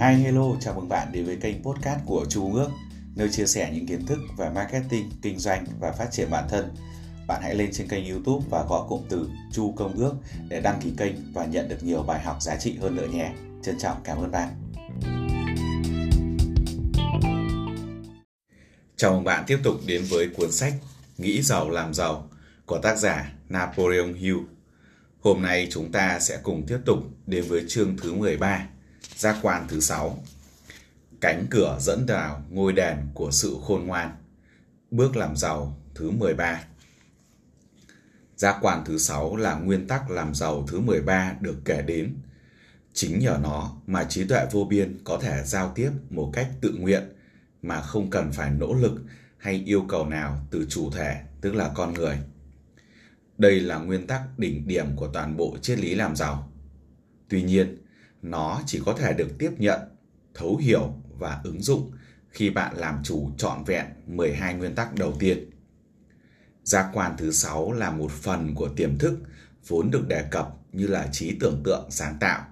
Hi hello, chào mừng bạn đến với kênh podcast của Chu ngước Ước, nơi chia sẻ những kiến thức về marketing, kinh doanh và phát triển bản thân. Bạn hãy lên trên kênh YouTube và gõ cụm từ Chu Công Ước để đăng ký kênh và nhận được nhiều bài học giá trị hơn nữa nhé. Trân trọng cảm ơn bạn. Chào mừng bạn tiếp tục đến với cuốn sách Nghĩ giàu làm giàu của tác giả Napoleon Hill. Hôm nay chúng ta sẽ cùng tiếp tục đến với chương thứ 13 Giác quan thứ sáu Cánh cửa dẫn vào ngôi đền của sự khôn ngoan Bước làm giàu thứ 13 Giác quan thứ sáu là nguyên tắc làm giàu thứ 13 được kể đến. Chính nhờ nó mà trí tuệ vô biên có thể giao tiếp một cách tự nguyện mà không cần phải nỗ lực hay yêu cầu nào từ chủ thể, tức là con người. Đây là nguyên tắc đỉnh điểm của toàn bộ triết lý làm giàu. Tuy nhiên, nó chỉ có thể được tiếp nhận, thấu hiểu và ứng dụng khi bạn làm chủ trọn vẹn 12 nguyên tắc đầu tiên. Giác quan thứ sáu là một phần của tiềm thức vốn được đề cập như là trí tưởng tượng sáng tạo.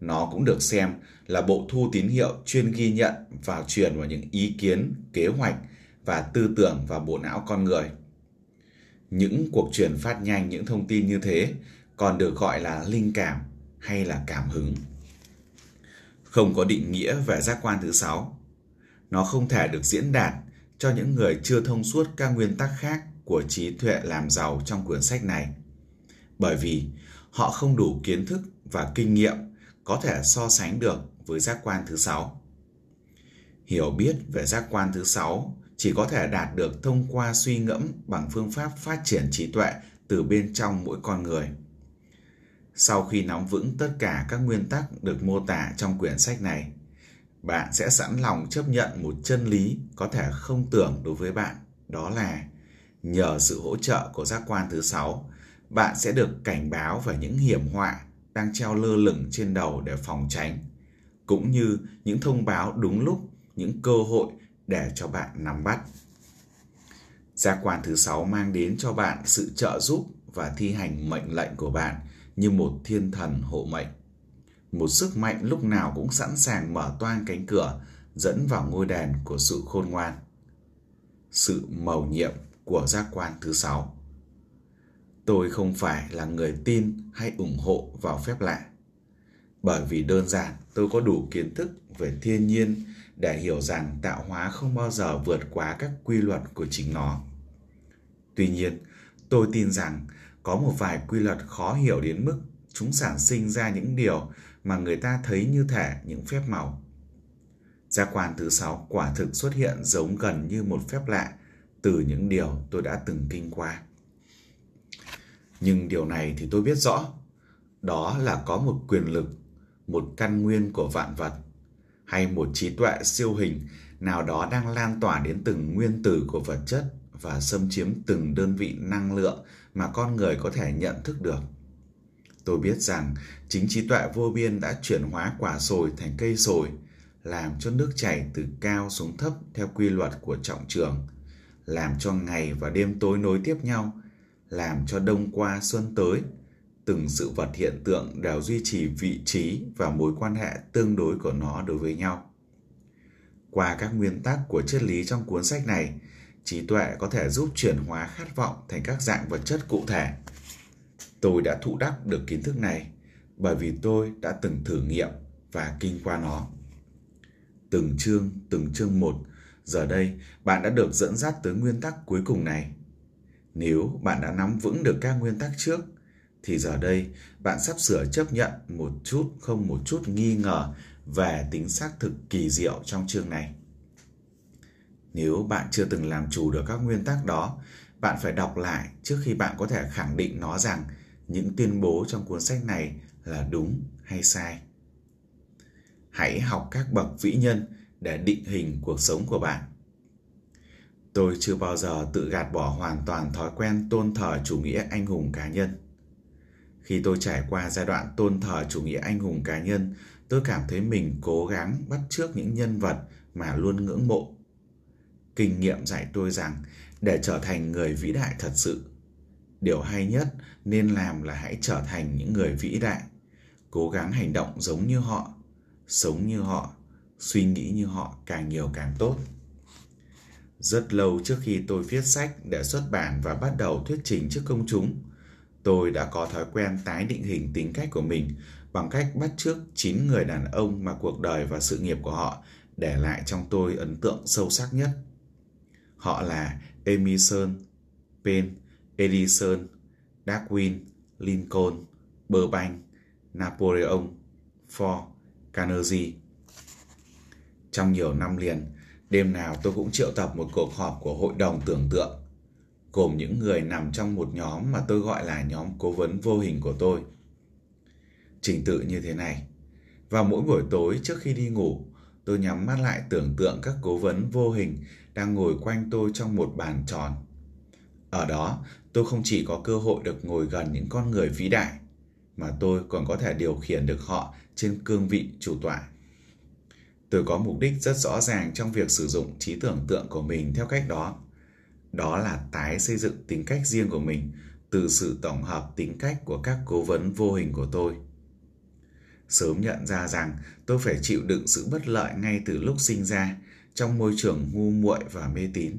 Nó cũng được xem là bộ thu tín hiệu chuyên ghi nhận và truyền vào những ý kiến, kế hoạch và tư tưởng vào bộ não con người. Những cuộc truyền phát nhanh những thông tin như thế còn được gọi là linh cảm hay là cảm hứng. Không có định nghĩa về giác quan thứ sáu. Nó không thể được diễn đạt cho những người chưa thông suốt các nguyên tắc khác của trí tuệ làm giàu trong quyển sách này. Bởi vì họ không đủ kiến thức và kinh nghiệm có thể so sánh được với giác quan thứ sáu. Hiểu biết về giác quan thứ sáu chỉ có thể đạt được thông qua suy ngẫm bằng phương pháp phát triển trí tuệ từ bên trong mỗi con người. Sau khi nắm vững tất cả các nguyên tắc được mô tả trong quyển sách này, bạn sẽ sẵn lòng chấp nhận một chân lý có thể không tưởng đối với bạn, đó là nhờ sự hỗ trợ của giác quan thứ sáu, bạn sẽ được cảnh báo về những hiểm họa đang treo lơ lửng trên đầu để phòng tránh, cũng như những thông báo đúng lúc, những cơ hội để cho bạn nắm bắt. Giác quan thứ sáu mang đến cho bạn sự trợ giúp và thi hành mệnh lệnh của bạn như một thiên thần hộ mệnh. Một sức mạnh lúc nào cũng sẵn sàng mở toang cánh cửa dẫn vào ngôi đền của sự khôn ngoan. Sự mầu nhiệm của giác quan thứ sáu. Tôi không phải là người tin hay ủng hộ vào phép lạ. Bởi vì đơn giản tôi có đủ kiến thức về thiên nhiên để hiểu rằng tạo hóa không bao giờ vượt quá các quy luật của chính nó. Tuy nhiên, tôi tin rằng có một vài quy luật khó hiểu đến mức chúng sản sinh ra những điều mà người ta thấy như thể những phép màu. Giác quan thứ sáu quả thực xuất hiện giống gần như một phép lạ từ những điều tôi đã từng kinh qua. Nhưng điều này thì tôi biết rõ, đó là có một quyền lực, một căn nguyên của vạn vật hay một trí tuệ siêu hình nào đó đang lan tỏa đến từng nguyên tử của vật chất và xâm chiếm từng đơn vị năng lượng mà con người có thể nhận thức được. Tôi biết rằng chính trí tuệ vô biên đã chuyển hóa quả sồi thành cây sồi, làm cho nước chảy từ cao xuống thấp theo quy luật của trọng trường, làm cho ngày và đêm tối nối tiếp nhau, làm cho đông qua xuân tới, từng sự vật hiện tượng đều duy trì vị trí và mối quan hệ tương đối của nó đối với nhau. Qua các nguyên tắc của triết lý trong cuốn sách này, trí tuệ có thể giúp chuyển hóa khát vọng thành các dạng vật chất cụ thể. Tôi đã thụ đắc được kiến thức này bởi vì tôi đã từng thử nghiệm và kinh qua nó. Từng chương, từng chương một, giờ đây bạn đã được dẫn dắt tới nguyên tắc cuối cùng này. Nếu bạn đã nắm vững được các nguyên tắc trước, thì giờ đây bạn sắp sửa chấp nhận một chút không một chút nghi ngờ về tính xác thực kỳ diệu trong chương này. Nếu bạn chưa từng làm chủ được các nguyên tắc đó, bạn phải đọc lại trước khi bạn có thể khẳng định nó rằng những tuyên bố trong cuốn sách này là đúng hay sai. Hãy học các bậc vĩ nhân để định hình cuộc sống của bạn. Tôi chưa bao giờ tự gạt bỏ hoàn toàn thói quen tôn thờ chủ nghĩa anh hùng cá nhân. Khi tôi trải qua giai đoạn tôn thờ chủ nghĩa anh hùng cá nhân, tôi cảm thấy mình cố gắng bắt chước những nhân vật mà luôn ngưỡng mộ kinh nghiệm dạy tôi rằng để trở thành người vĩ đại thật sự điều hay nhất nên làm là hãy trở thành những người vĩ đại cố gắng hành động giống như họ sống như họ, suy nghĩ như họ càng nhiều càng tốt. Rất lâu trước khi tôi viết sách để xuất bản và bắt đầu thuyết trình trước công chúng, tôi đã có thói quen tái định hình tính cách của mình bằng cách bắt chước 9 người đàn ông mà cuộc đời và sự nghiệp của họ để lại trong tôi ấn tượng sâu sắc nhất. Họ là Emerson, Penn, Edison, Darwin, Lincoln, Burbank, Napoleon, Ford, Carnegie. Trong nhiều năm liền, đêm nào tôi cũng triệu tập một cuộc họp của hội đồng tưởng tượng, gồm những người nằm trong một nhóm mà tôi gọi là nhóm cố vấn vô hình của tôi. Trình tự như thế này. Vào mỗi buổi tối trước khi đi ngủ, tôi nhắm mắt lại tưởng tượng các cố vấn vô hình đang ngồi quanh tôi trong một bàn tròn. Ở đó, tôi không chỉ có cơ hội được ngồi gần những con người vĩ đại, mà tôi còn có thể điều khiển được họ trên cương vị chủ tọa. Tôi có mục đích rất rõ ràng trong việc sử dụng trí tưởng tượng của mình theo cách đó. Đó là tái xây dựng tính cách riêng của mình từ sự tổng hợp tính cách của các cố vấn vô hình của tôi. Sớm nhận ra rằng tôi phải chịu đựng sự bất lợi ngay từ lúc sinh ra trong môi trường ngu muội và mê tín.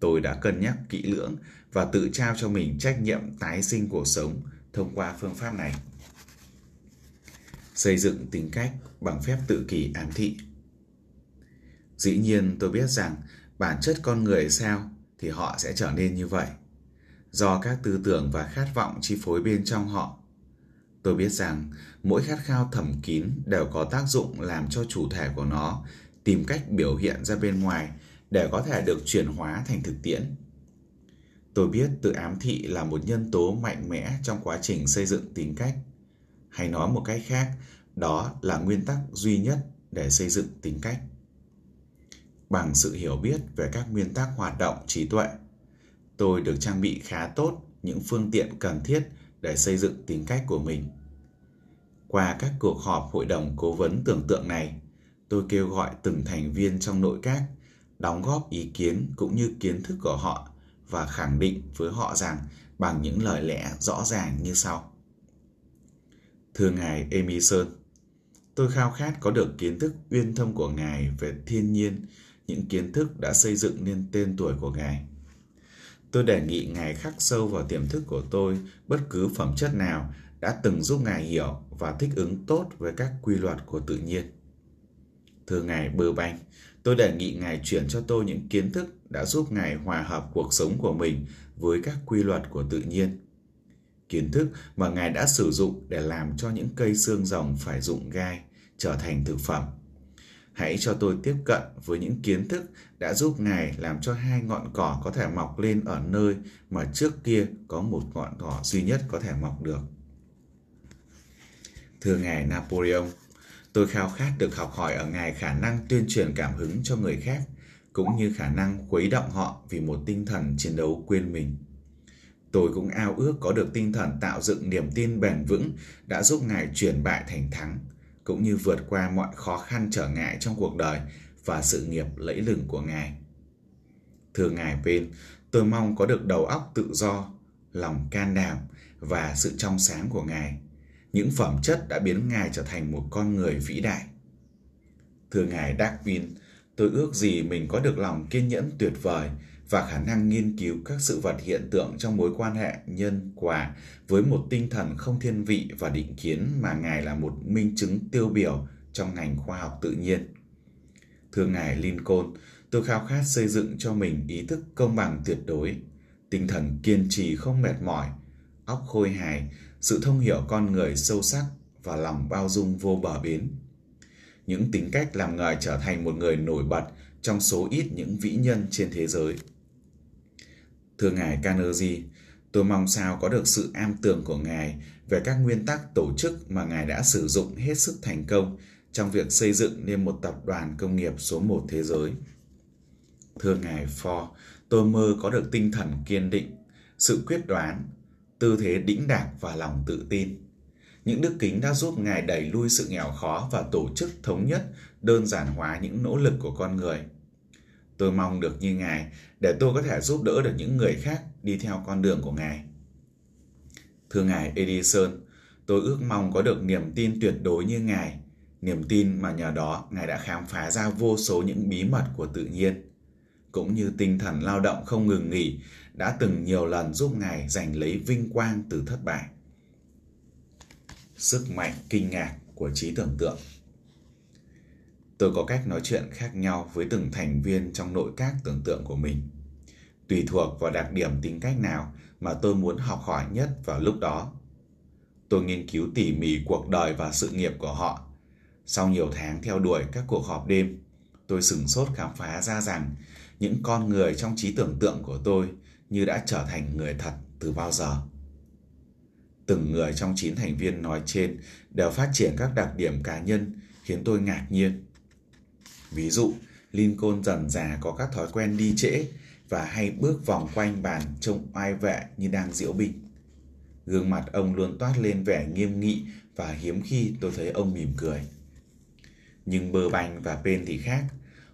Tôi đã cân nhắc kỹ lưỡng và tự trao cho mình trách nhiệm tái sinh cuộc sống thông qua phương pháp này. Xây dựng tính cách bằng phép tự kỷ ám thị. Dĩ nhiên tôi biết rằng bản chất con người sao thì họ sẽ trở nên như vậy. Do các tư tưởng và khát vọng chi phối bên trong họ. Tôi biết rằng mỗi khát khao thầm kín đều có tác dụng làm cho chủ thể của nó tìm cách biểu hiện ra bên ngoài để có thể được chuyển hóa thành thực tiễn. Tôi biết tự ám thị là một nhân tố mạnh mẽ trong quá trình xây dựng tính cách. Hay nói một cách khác, đó là nguyên tắc duy nhất để xây dựng tính cách. Bằng sự hiểu biết về các nguyên tắc hoạt động trí tuệ, tôi được trang bị khá tốt những phương tiện cần thiết để xây dựng tính cách của mình. Qua các cuộc họp hội đồng cố vấn tưởng tượng này, tôi kêu gọi từng thành viên trong nội các đóng góp ý kiến cũng như kiến thức của họ và khẳng định với họ rằng bằng những lời lẽ rõ ràng như sau. Thưa Ngài Emerson, tôi khao khát có được kiến thức uyên thâm của Ngài về thiên nhiên, những kiến thức đã xây dựng nên tên tuổi của Ngài. Tôi đề nghị Ngài khắc sâu vào tiềm thức của tôi bất cứ phẩm chất nào đã từng giúp Ngài hiểu và thích ứng tốt với các quy luật của tự nhiên. Thưa Ngài Bơ Banh, tôi đề nghị Ngài chuyển cho tôi những kiến thức đã giúp Ngài hòa hợp cuộc sống của mình với các quy luật của tự nhiên. Kiến thức mà Ngài đã sử dụng để làm cho những cây xương rồng phải dụng gai trở thành thực phẩm. Hãy cho tôi tiếp cận với những kiến thức đã giúp Ngài làm cho hai ngọn cỏ có thể mọc lên ở nơi mà trước kia có một ngọn cỏ duy nhất có thể mọc được. Thưa Ngài Napoleon, tôi khao khát được học hỏi ở Ngài khả năng tuyên truyền cảm hứng cho người khác, cũng như khả năng khuấy động họ vì một tinh thần chiến đấu quên mình. Tôi cũng ao ước có được tinh thần tạo dựng niềm tin bền vững đã giúp Ngài chuyển bại thành thắng, cũng như vượt qua mọi khó khăn trở ngại trong cuộc đời và sự nghiệp lẫy lừng của Ngài. Thưa Ngài bên, tôi mong có được đầu óc tự do, lòng can đảm và sự trong sáng của Ngài những phẩm chất đã biến Ngài trở thành một con người vĩ đại. Thưa Ngài Darwin, tôi ước gì mình có được lòng kiên nhẫn tuyệt vời và khả năng nghiên cứu các sự vật hiện tượng trong mối quan hệ nhân quả với một tinh thần không thiên vị và định kiến mà Ngài là một minh chứng tiêu biểu trong ngành khoa học tự nhiên. Thưa Ngài Lincoln, tôi khao khát xây dựng cho mình ý thức công bằng tuyệt đối, tinh thần kiên trì không mệt mỏi, óc khôi hài sự thông hiểu con người sâu sắc và lòng bao dung vô bờ bến. Những tính cách làm ngài trở thành một người nổi bật trong số ít những vĩ nhân trên thế giới. Thưa Ngài Carnegie, tôi mong sao có được sự am tường của Ngài về các nguyên tắc tổ chức mà Ngài đã sử dụng hết sức thành công trong việc xây dựng nên một tập đoàn công nghiệp số một thế giới. Thưa Ngài Ford, tôi mơ có được tinh thần kiên định, sự quyết đoán tư thế đĩnh đạc và lòng tự tin. Những đức kính đã giúp Ngài đẩy lui sự nghèo khó và tổ chức thống nhất, đơn giản hóa những nỗ lực của con người. Tôi mong được như Ngài để tôi có thể giúp đỡ được những người khác đi theo con đường của Ngài. Thưa Ngài Edison, tôi ước mong có được niềm tin tuyệt đối như Ngài, Niềm tin mà nhờ đó Ngài đã khám phá ra vô số những bí mật của tự nhiên, cũng như tinh thần lao động không ngừng nghỉ đã từng nhiều lần giúp Ngài giành lấy vinh quang từ thất bại. Sức mạnh kinh ngạc của trí tưởng tượng Tôi có cách nói chuyện khác nhau với từng thành viên trong nội các tưởng tượng của mình. Tùy thuộc vào đặc điểm tính cách nào mà tôi muốn học hỏi nhất vào lúc đó. Tôi nghiên cứu tỉ mỉ cuộc đời và sự nghiệp của họ. Sau nhiều tháng theo đuổi các cuộc họp đêm, tôi sửng sốt khám phá ra rằng những con người trong trí tưởng tượng của tôi như đã trở thành người thật từ bao giờ. Từng người trong chín thành viên nói trên đều phát triển các đặc điểm cá nhân khiến tôi ngạc nhiên. Ví dụ, Lincoln dần già có các thói quen đi trễ và hay bước vòng quanh bàn trông oai vệ như đang diễu binh. Gương mặt ông luôn toát lên vẻ nghiêm nghị và hiếm khi tôi thấy ông mỉm cười. Nhưng Bơ Banh và Pen thì khác.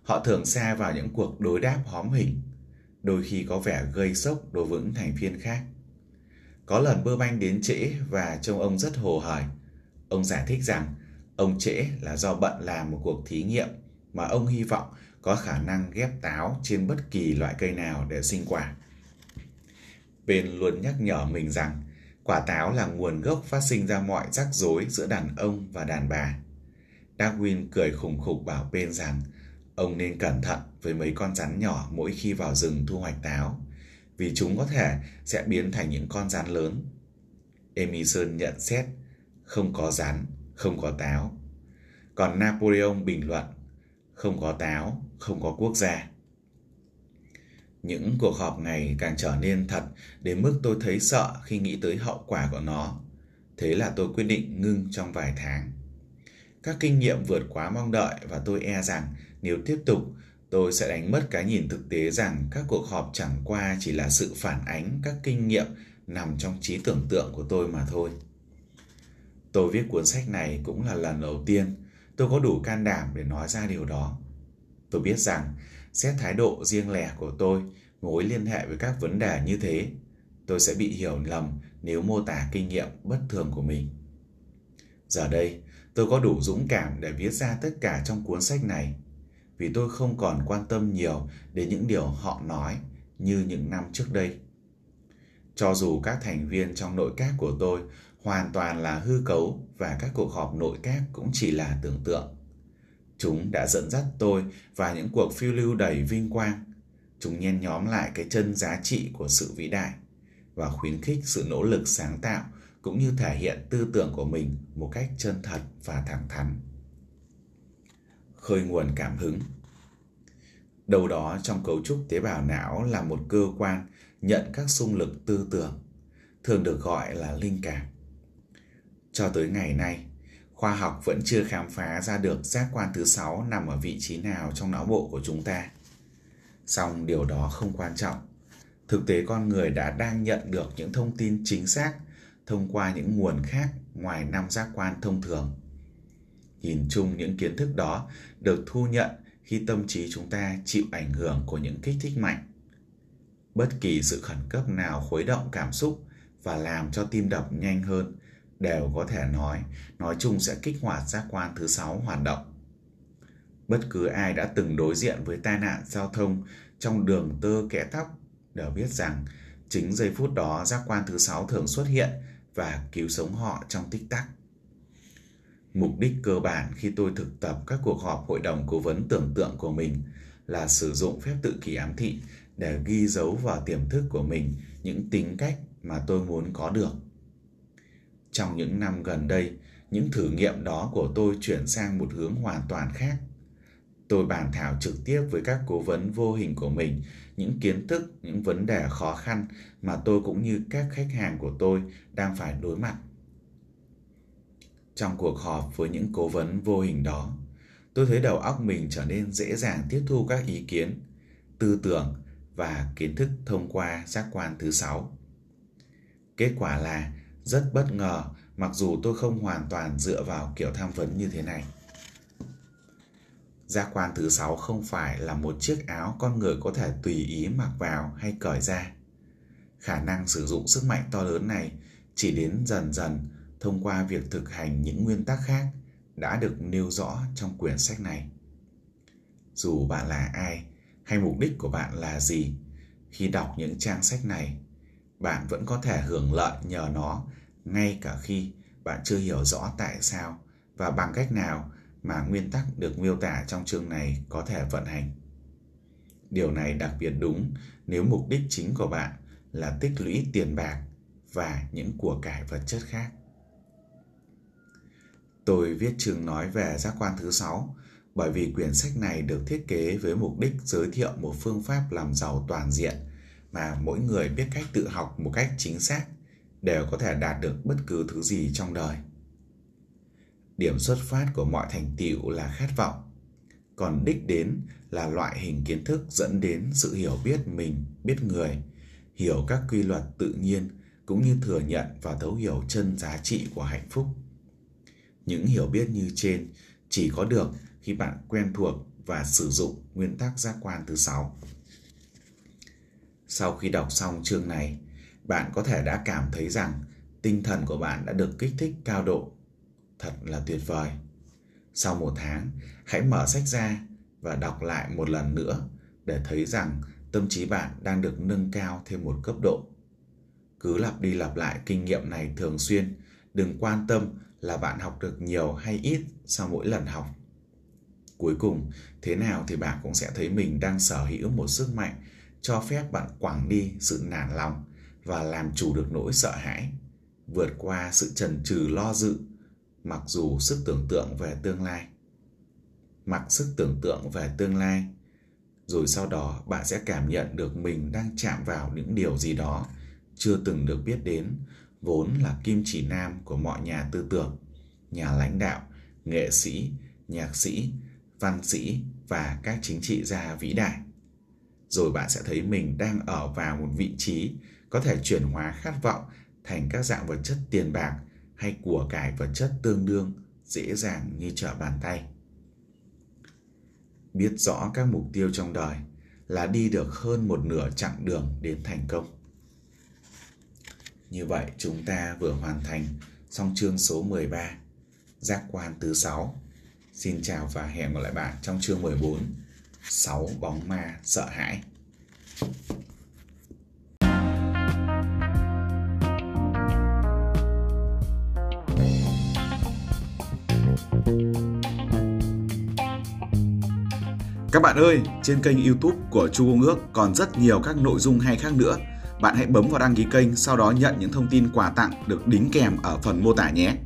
Họ thường xa vào những cuộc đối đáp hóm hình, đôi khi có vẻ gây sốc đối với những thành viên khác. Có lần Bơ Banh đến trễ và trông ông rất hồ hởi. Ông giải thích rằng ông trễ là do bận làm một cuộc thí nghiệm mà ông hy vọng có khả năng ghép táo trên bất kỳ loại cây nào để sinh quả. Ben luôn nhắc nhở mình rằng quả táo là nguồn gốc phát sinh ra mọi rắc rối giữa đàn ông và đàn bà. Darwin cười khùng khục bảo Ben rằng ông nên cẩn thận với mấy con rắn nhỏ mỗi khi vào rừng thu hoạch táo, vì chúng có thể sẽ biến thành những con rắn lớn. Emerson nhận xét, không có rắn, không có táo. Còn Napoleon bình luận, không có táo, không có quốc gia. Những cuộc họp ngày càng trở nên thật đến mức tôi thấy sợ khi nghĩ tới hậu quả của nó. Thế là tôi quyết định ngưng trong vài tháng. Các kinh nghiệm vượt quá mong đợi và tôi e rằng nếu tiếp tục, tôi sẽ đánh mất cái nhìn thực tế rằng các cuộc họp chẳng qua chỉ là sự phản ánh các kinh nghiệm nằm trong trí tưởng tượng của tôi mà thôi. Tôi viết cuốn sách này cũng là lần đầu tiên tôi có đủ can đảm để nói ra điều đó. Tôi biết rằng, xét thái độ riêng lẻ của tôi mối liên hệ với các vấn đề như thế, tôi sẽ bị hiểu lầm nếu mô tả kinh nghiệm bất thường của mình. Giờ đây, tôi có đủ dũng cảm để viết ra tất cả trong cuốn sách này, vì tôi không còn quan tâm nhiều đến những điều họ nói như những năm trước đây. Cho dù các thành viên trong nội các của tôi hoàn toàn là hư cấu và các cuộc họp nội các cũng chỉ là tưởng tượng. Chúng đã dẫn dắt tôi vào những cuộc phiêu lưu đầy vinh quang. Chúng nhen nhóm lại cái chân giá trị của sự vĩ đại và khuyến khích sự nỗ lực sáng tạo cũng như thể hiện tư tưởng của mình một cách chân thật và thẳng thắn. Khơi nguồn cảm hứng Đâu đó trong cấu trúc tế bào não là một cơ quan nhận các xung lực tư tưởng, thường được gọi là linh cảm. Cho tới ngày nay, khoa học vẫn chưa khám phá ra được giác quan thứ sáu nằm ở vị trí nào trong não bộ của chúng ta. Song điều đó không quan trọng. Thực tế con người đã đang nhận được những thông tin chính xác thông qua những nguồn khác ngoài năm giác quan thông thường. Nhìn chung những kiến thức đó được thu nhận khi tâm trí chúng ta chịu ảnh hưởng của những kích thích mạnh. Bất kỳ sự khẩn cấp nào khuấy động cảm xúc và làm cho tim đập nhanh hơn đều có thể nói, nói chung sẽ kích hoạt giác quan thứ sáu hoạt động. Bất cứ ai đã từng đối diện với tai nạn giao thông trong đường tơ kẽ tóc đều biết rằng chính giây phút đó giác quan thứ sáu thường xuất hiện và cứu sống họ trong tích tắc. Mục đích cơ bản khi tôi thực tập các cuộc họp hội đồng cố vấn tưởng tượng của mình là sử dụng phép tự kỷ ám thị để ghi dấu vào tiềm thức của mình những tính cách mà tôi muốn có được trong những năm gần đây, những thử nghiệm đó của tôi chuyển sang một hướng hoàn toàn khác. Tôi bàn thảo trực tiếp với các cố vấn vô hình của mình những kiến thức, những vấn đề khó khăn mà tôi cũng như các khách hàng của tôi đang phải đối mặt. Trong cuộc họp với những cố vấn vô hình đó, tôi thấy đầu óc mình trở nên dễ dàng tiếp thu các ý kiến, tư tưởng và kiến thức thông qua giác quan thứ sáu. Kết quả là rất bất ngờ mặc dù tôi không hoàn toàn dựa vào kiểu tham vấn như thế này. Giác quan thứ sáu không phải là một chiếc áo con người có thể tùy ý mặc vào hay cởi ra. Khả năng sử dụng sức mạnh to lớn này chỉ đến dần dần thông qua việc thực hành những nguyên tắc khác đã được nêu rõ trong quyển sách này. Dù bạn là ai hay mục đích của bạn là gì, khi đọc những trang sách này, bạn vẫn có thể hưởng lợi nhờ nó ngay cả khi bạn chưa hiểu rõ tại sao và bằng cách nào mà nguyên tắc được miêu tả trong chương này có thể vận hành. Điều này đặc biệt đúng nếu mục đích chính của bạn là tích lũy tiền bạc và những của cải vật chất khác. Tôi viết chương nói về giác quan thứ sáu bởi vì quyển sách này được thiết kế với mục đích giới thiệu một phương pháp làm giàu toàn diện mà mỗi người biết cách tự học một cách chính xác đều có thể đạt được bất cứ thứ gì trong đời. Điểm xuất phát của mọi thành tựu là khát vọng, còn đích đến là loại hình kiến thức dẫn đến sự hiểu biết mình, biết người, hiểu các quy luật tự nhiên cũng như thừa nhận và thấu hiểu chân giá trị của hạnh phúc. Những hiểu biết như trên chỉ có được khi bạn quen thuộc và sử dụng nguyên tắc giác quan thứ sáu. Sau khi đọc xong chương này, bạn có thể đã cảm thấy rằng tinh thần của bạn đã được kích thích cao độ. Thật là tuyệt vời. Sau một tháng, hãy mở sách ra và đọc lại một lần nữa để thấy rằng tâm trí bạn đang được nâng cao thêm một cấp độ. Cứ lặp đi lặp lại kinh nghiệm này thường xuyên, đừng quan tâm là bạn học được nhiều hay ít sau mỗi lần học. Cuối cùng, thế nào thì bạn cũng sẽ thấy mình đang sở hữu một sức mạnh cho phép bạn quẳng đi sự nản lòng và làm chủ được nỗi sợ hãi, vượt qua sự trần trừ lo dự, mặc dù sức tưởng tượng về tương lai. Mặc sức tưởng tượng về tương lai, rồi sau đó bạn sẽ cảm nhận được mình đang chạm vào những điều gì đó chưa từng được biết đến, vốn là kim chỉ nam của mọi nhà tư tưởng, nhà lãnh đạo, nghệ sĩ, nhạc sĩ, văn sĩ và các chính trị gia vĩ đại. Rồi bạn sẽ thấy mình đang ở vào một vị trí có thể chuyển hóa khát vọng thành các dạng vật chất tiền bạc hay của cải vật chất tương đương dễ dàng như trở bàn tay. Biết rõ các mục tiêu trong đời là đi được hơn một nửa chặng đường đến thành công. Như vậy chúng ta vừa hoàn thành xong chương số 13, giác quan thứ 6. Xin chào và hẹn gặp lại bạn trong chương 14, 6 bóng ma sợ hãi. Các bạn ơi, trên kênh YouTube của Chu Công Ước còn rất nhiều các nội dung hay khác nữa. Bạn hãy bấm vào đăng ký kênh, sau đó nhận những thông tin quà tặng được đính kèm ở phần mô tả nhé.